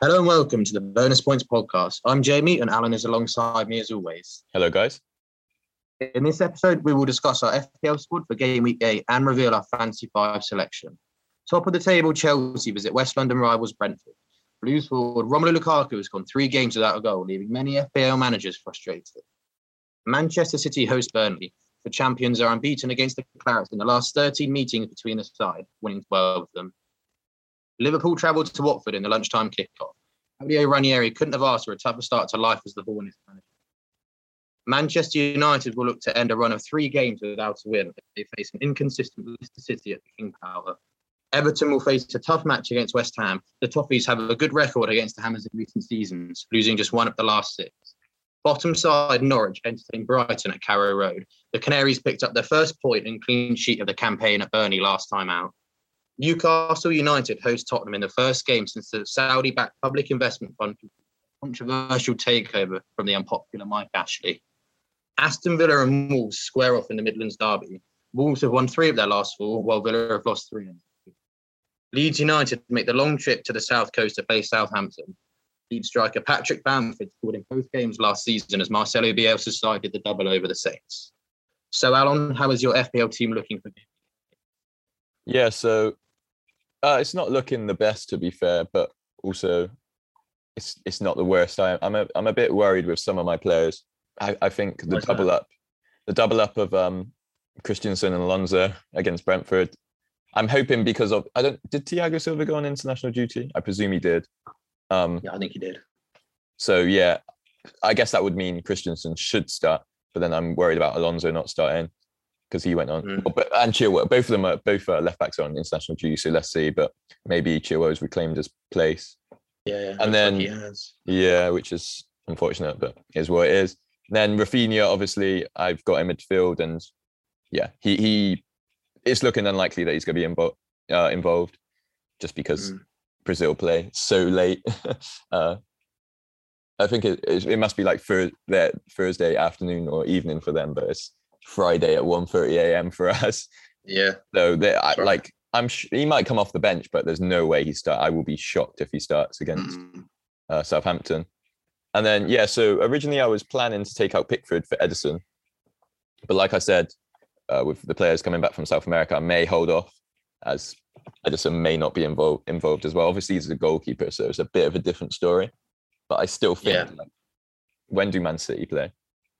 Hello and welcome to the Bonus Points podcast. I'm Jamie and Alon is alongside me as always. Hello, guys. In this episode, we will discuss our FPL squad for game week eight and reveal our fantasy five selection. Top of the table, Chelsea visit West London rivals Brentford. Blues forward Romelu Lukaku has gone three games without a goal, leaving many FPL managers frustrated. Manchester City host Burnley. The champions are unbeaten against the Clarets in the last 13 meetings between the side, winning 12 of them. Liverpool travelled to Watford in the lunchtime kickoff. Claudio Ranieri couldn't have asked for a tougher start to life as the Hornets manager. Manchester United will look to end a run of three games without a win. They face an inconsistent Leicester City at the King Power. Everton will face a tough match against West Ham. The Toffees have a good record against the Hammers in recent seasons, losing just one of the last six. Bottom side Norwich entertained Brighton at Carrow Road. The Canaries picked up their first point and clean sheet of the campaign at Burnley last time out. Newcastle United host Tottenham in the first game since the Saudi-backed public investment fund controversial takeover from the unpopular Mike Ashley. Aston Villa and Wolves square off in the Midlands derby. Wolves have won three of their last four, while Villa have lost three. Leeds United make the long trip to the south coast to face Southampton. Leeds striker Patrick Bamford scored in both games last season as Marcelo Bielsa did the double over the Saints. So, Alon, how is your FPL team looking for? Yeah, so uh, it's not looking the best to be fair, but also it's it's not the worst. I, I'm a I'm a bit worried with some of my players. I, I think the Why's double that? up, the double up of um Christensen and Alonso against Brentford. I'm hoping because of I don't did Thiago Silva go on international duty? I presume he did. Um, Yeah, I think he did. so yeah, I guess that would mean Christensen should start, but then I'm worried about Alonso not starting because he went on. Mm. But and Chilwell, both of them are both uh, left backs on international duty. So let's see, but maybe Chilwell's reclaimed his place. Yeah, yeah. And then- like he has. Yeah, which is unfortunate, but is what it is. Then Rafinha, obviously, I've got in midfield, and yeah, he he it's looking unlikely that he's going to be invo- uh, involved, just because Mm. Brazil play so late. uh, I think it, it it must be like for their Thursday afternoon or evening for them, but it's Friday at 1.30 a.m. for us. Yeah. So they I, like I'm sh- he might come off the bench, but there's no way he start. I will be shocked if he starts against Mm. uh, Southampton. And then, yeah, so originally I was planning to take out Pickford for Ederson. But like I said, uh, with the players coming back from South America, I may hold off as Ederson may not be involved involved as well. Obviously, he's a goalkeeper, so it's a bit of a different story. But I still think, Yeah. like, when do Man City play?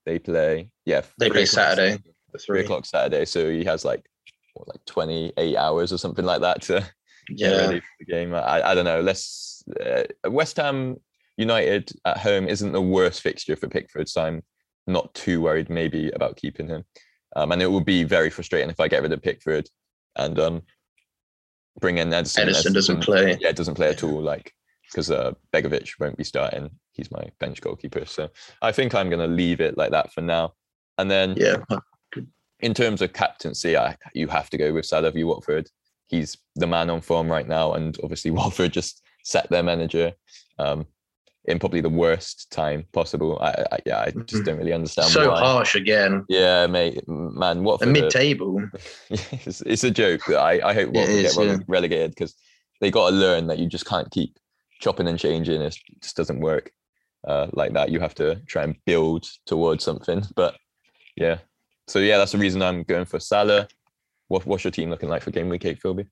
They play, yeah, They play Saturday. Saturday- The three three. o'clock Saturday. So he has like, what, like 28 hours or something like that to get Yeah. ready for the game. I, I don't know. Let's uh, West Ham United at home isn't the worst fixture for Pickford, so I'm not too worried maybe about keeping him. Um, and it will be very frustrating if I get rid of Pickford and um, bring in Ederson. Ederson doesn't play. Yeah, doesn't play at all. Like because uh, Begovic won't be starting. He's my bench goalkeeper, so I think I'm going to leave it like that for now. And then Yeah. in terms of captaincy, I, you have to go with Salah v Watford. He's the man on form right now, and obviously Watford just set their manager um, in probably the worst time possible. I, I yeah, I just Mhm. don't really understand So why. harsh again. Yeah, mate, man, The Watford. are- mid-table. it's, it's a joke. I, I hope Watford is, get yeah. relegated because they got to learn that you just can't keep chopping and changing. It just doesn't work uh, like that. You have to try and build towards something. But yeah, so yeah, that's the reason I'm going for Salah. What, what's your team looking like for game week eight, Philby?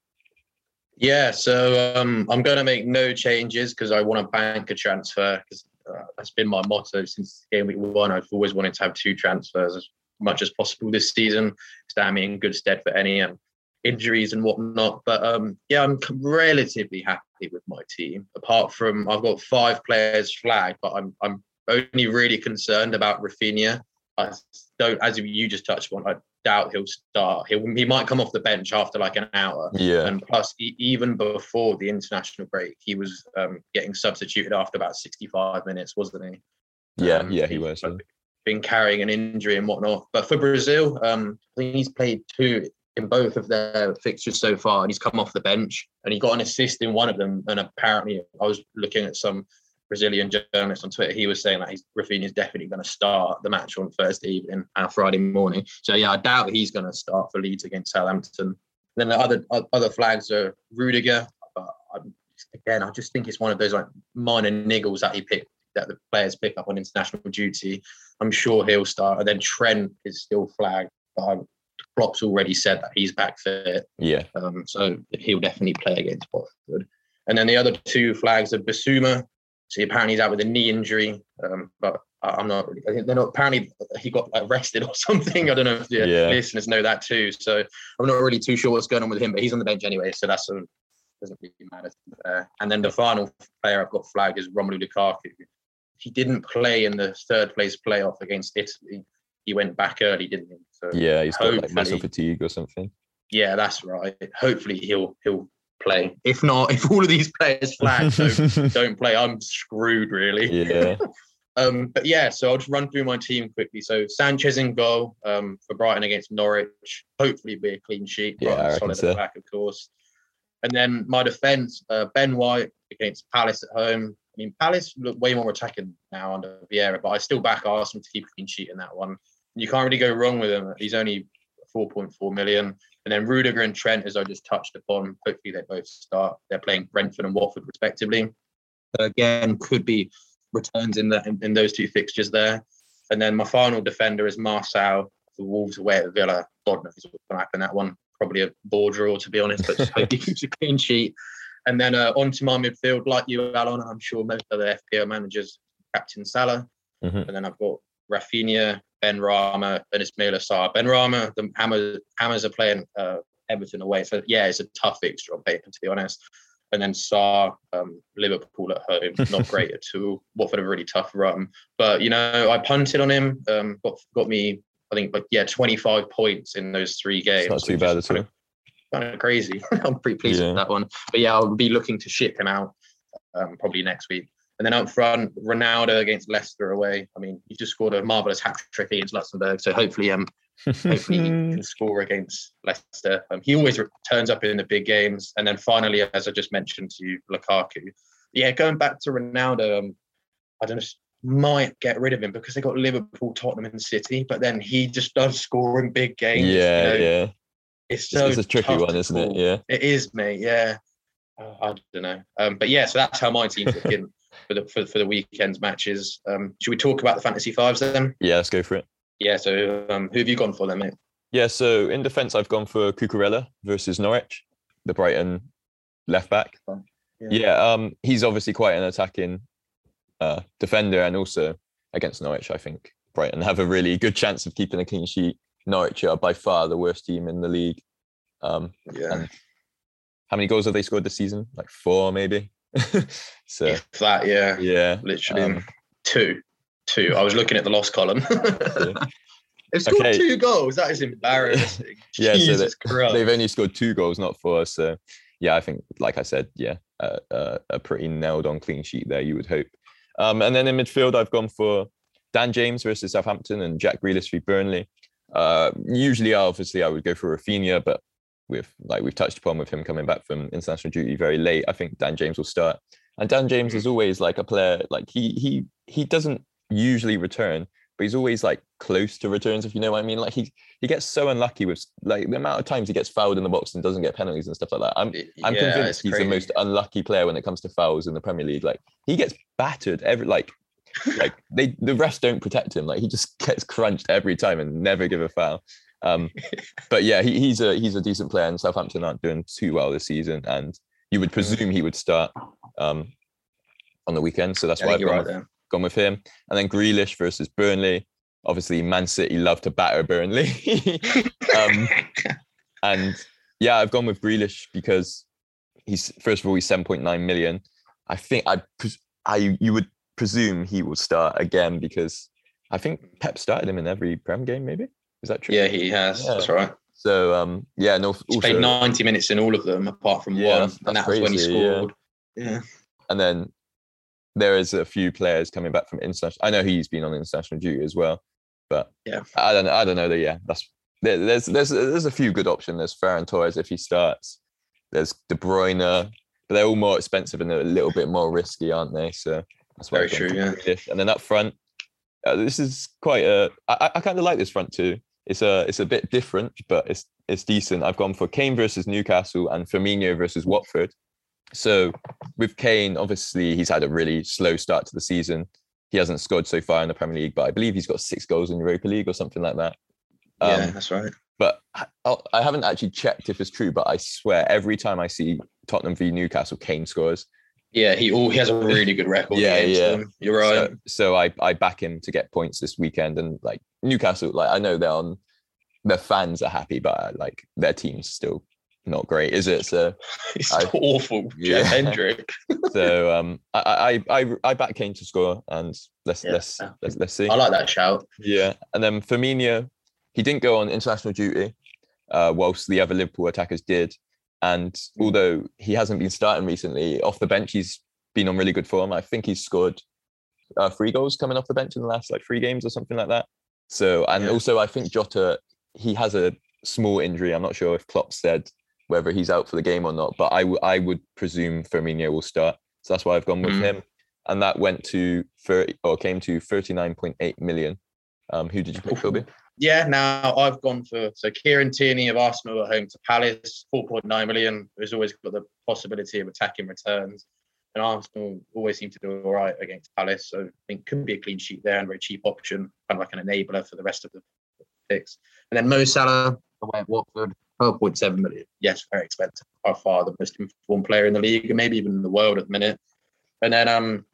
Yeah, so um, I'm going to make no changes because I want to bank a transfer because uh, that's been my motto since game week one. I've always wanted to have two transfers as much as possible this season, stand me in good stead for any um, injuries and whatnot. But um, yeah, I'm relatively happy with my team. Apart from I've got five players flagged, but I'm I'm only really concerned about Rafinha. I don't, as you just touched on, I doubt he'll start. He'll, he might come off the bench after like an hour. Yeah, And plus, e- even before the international break, he was um, getting substituted after about 65 minutes, wasn't he? yeah, Um, yeah, he was. Been carrying an injury and whatnot. But for Brazil, um, I think he's played two in both of their fixtures so far, and he's come off the bench and he got an assist in one of them. And apparently, I was looking at some Brazilian journalist on Twitter. He was saying that he's Rafinha is definitely going to start the match on Thursday evening and Friday morning. So yeah, I doubt he's going to start for Leeds against Southampton. Then the other other flags are Rudiger. But I'm again, I just think it's one of those like minor niggles that he picked that the players pick up on international duty. I'm sure he'll start, and then Trent is still flagged. But Klopp's already said that he's back fit, Yeah. um, so he'll definitely play against Watford. And then the other two flags are Bissouma. So apparently he's out with a knee injury, um, but I'm not really. I think they're not. Apparently he got arrested or something. I don't know if the Yeah. listeners know that too. So I'm not really too sure what's going on with him, but he's on the bench anyway. So that's um, doesn't really matter. And then the final player I've got flagged is Romelu Lukaku. He didn't play in the third place playoff against Italy. He went back early, didn't he? So Yeah. He's got like muscle fatigue or something. yeah, that's right. Hopefully he'll he'll play. If not, if all of these players flag don't, don't play, I'm screwed really. yeah. Um, but yeah, so I'll just run through my team quickly. So Sanchez in goal um, for Brighton against Norwich. Hopefully be a clean sheet. Yeah, I Brighton reckon solid at the back, of course. And then my defence, uh, Ben White against Palace at home. I mean, Palace look way more attacking now under Vieira, but I still back Arsenal to keep a clean sheet in that one. You can't really go wrong with him. He's only 4.4 million. And then Rudiger and Trent, as I just touched upon, hopefully they both start. They're playing Brentford and Watford respectively. Again, could be returns in that in, in those two fixtures there. And then my final defender is Marçal for Wolves away at Villa. God knows what's going to happen in that one. Probably a ball draw, to be honest, but just hope he keeps a clean sheet. And then uh, onto my midfield, like you, Alon, I'm sure most other FPL managers, Captain Salah. Mhm. And then I've got Rafinha, Benrahma, and Ismaila Sarr. Ben Rama, the Hammers, Hammers are playing uh, Everton away. So, yeah, it's a tough fixture on paper, to be honest. And then Sarr, um, Liverpool at home, not great at all. Watford a really tough run. But, you know, I punted on him, um, got, got me, I think, like, yeah, 25 points in those three games. It's not too bad at all. kind of crazy. I'm pretty pleased Yeah. with that one. But yeah, I'll be looking to ship him out um, probably next week. And then up front, Ronaldo against Leicester away. I mean, he just scored a marvelous hat trick against Luxembourg, so hopefully, um, hopefully he can score against Leicester. Um, he always re- turns up in the big games. And then finally, as I just mentioned to you, Lukaku. Yeah, going back to Ronaldo, um, I don't know, might get rid of him because they got Liverpool, Tottenham, and City. But then he just does score in big games. you yeah. know. Yeah. It's It's, so it's a tricky one, isn't it? Yeah. It is, mate. Yeah. Uh, I don't know. Um, but yeah, so that's how my team's looking for the for, for the weekend's matches. Um, should we talk about the fantasy fives then? Yeah. Let's go for it. Yeah. So um, who have you gone for then, mate? Yeah, so in defence, I've gone for Cucurella versus Norwich, the Brighton left back. Yeah. Yeah, um, he's obviously quite an attacking uh, defender, and also against Norwich, I think Brighton have a really good chance of keeping a clean sheet. Norwich are by far the worst team in the league. Um, Yeah. How many goals have they scored this season? Like four, maybe. so If that, yeah, yeah, literally um, two, two. I was looking at the loss column. They've scored Okay. two goals. That is embarrassing. Yeah, so Jesus Christ. they've only scored two goals, not four. So yeah, I think, like I said, yeah, uh, uh, a pretty nailed on clean sheet there. You would hope. Um, and then in midfield, I've gone for Dan James versus Southampton and Jack Grealish v Burnley. Uh, usually, obviously, I would go for Rafinha, but with like we've touched upon with him coming back from international duty very late, I think Dan James will start. And Dan James is mm. always like a player like he he he doesn't usually return, but he's always like close to returns if you know what I mean. Like he he gets so unlucky with like the amount of times he gets fouled in the box and doesn't get penalties and stuff like that. I'm I'm Yeah, convinced he's crazy. the most unlucky player when it comes to fouls in the Premier League. Like he gets battered every like like they the refs don't protect him. Like he just gets crunched every time and never give a foul. Um, but yeah, he, he's a he's a decent player, and Southampton aren't doing too well this season. And you would presume he would start um, on the weekend, so that's I why I've gone, right with, gone with him. And then Grealish versus Burnley. Obviously, Man City love to batter Burnley. um, and yeah, I've gone with Grealish because he's first of all he's seven point nine million. I think I I you would presume he will start again because I think Pep started him in every Prem game. Maybe is that true? yeah, he has. Yeah. That's right. So um yeah no He's also played 90 minutes in all of them, apart from Yeah, one, that's- and that's that was when he crazy, yeah. scored. Yeah. and then there is a few players coming back from international. I know he's been on international duty as well, but Yeah. I don't know. I don't know that. Yeah, that's there, there's there's there's a few good options. There's Ferran Torres if he starts. There's De Bruyne, but they're all more expensive and a little bit more risky, aren't they? So that's why Very true, yeah. And then up front, uh, this is quite a. I, I kind of like this front too. It's a it's a bit different, but it's it's decent. I've gone for Kane versus Newcastle and Firmino versus Watford. so with Kane, obviously he's had a really slow start to the season. He hasn't scored so far in the Premier League, but I believe he's got six goals in Europa League or something like that. yeah, Um, that's right. but I, I haven't actually checked if it's true. But I swear, every time I see Tottenham v Newcastle, Kane scores. Yeah, he all he has a really good record. Yeah, yeah. them. You're right. So, so I I back him to get points this weekend, and like Newcastle, like I know they're on, their fans are happy, but uh, like their team's still not great, is it? So it's I- awful. Yeah. Yeah, Hendrick. so um I I I I back Kane to score, and let's Yeah. let's let's let's see. I like that shout. Yeah, and then Firmino, he didn't go on international duty, uh, whilst the other Liverpool attackers did. And although he hasn't been starting recently, off the bench he's been on really good form. I think he's scored uh, three goals coming off the bench in the last like three games or something like that. So and Yeah. also I think Jota he has a small injury. I'm not sure if Klopp said whether he's out for the game or not, but I w- I would presume Firmino will start. So that's why I've gone with Mm. him. And that went to 30 or came to 39.8 million. Um, who did you pick, Philby? Yeah, now I've gone for so Kieran Tierney of Arsenal at home to Palace, 4.9 million. Who's always got the possibility of attacking returns. And Arsenal always seem to do all right against Palace. So I think could be a clean sheet there and a very cheap option, kind of like an enabler for the rest of the picks. And then Mo Salah away at Watford, 12.7 million. Yes, very expensive. By far the most informed player in the league, and maybe even in the world at the minute. And then um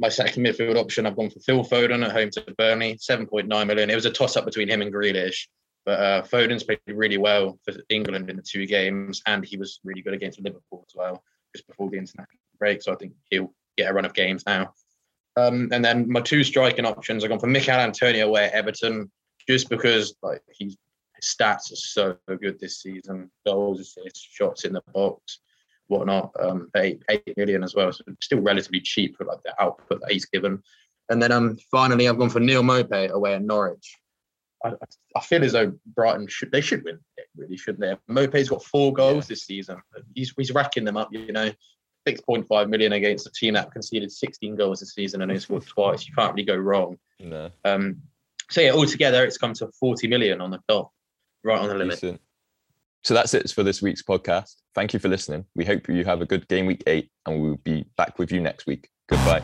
my second midfield option, I've gone for Phil Foden at home to Burnley, 7.9 million. It was a toss up between him and Grealish, but uh, Foden's played really well for England in the two games, and he was really good against Liverpool as well, just before the international break. So I think he'll get a run of games now. Um, and then my two striking options, I've gone for Michail Antonio away at Everton, just because like he's his stats are so good this season, goals, assists, shots in the box whatnot, um, eight eight million as well. So still relatively cheap for like the output that he's given. And then um finally I've gone for Neal Maupay away at Norwich. I, I- feel as though Brighton should they should win it really, shouldn't they? Maupay's got four goals this season. He's he's racking them up, you know. 6.5 million against a team that conceded 16 goals this season and he scored twice. You can't really go wrong. No, Um, so yeah, altogether it's come to 40 million on the dot, right on the limit. decent. So that's it for this week's podcast. Thank you for listening. We hope you have a good game week eight, and we'll be back with you next week. Goodbye.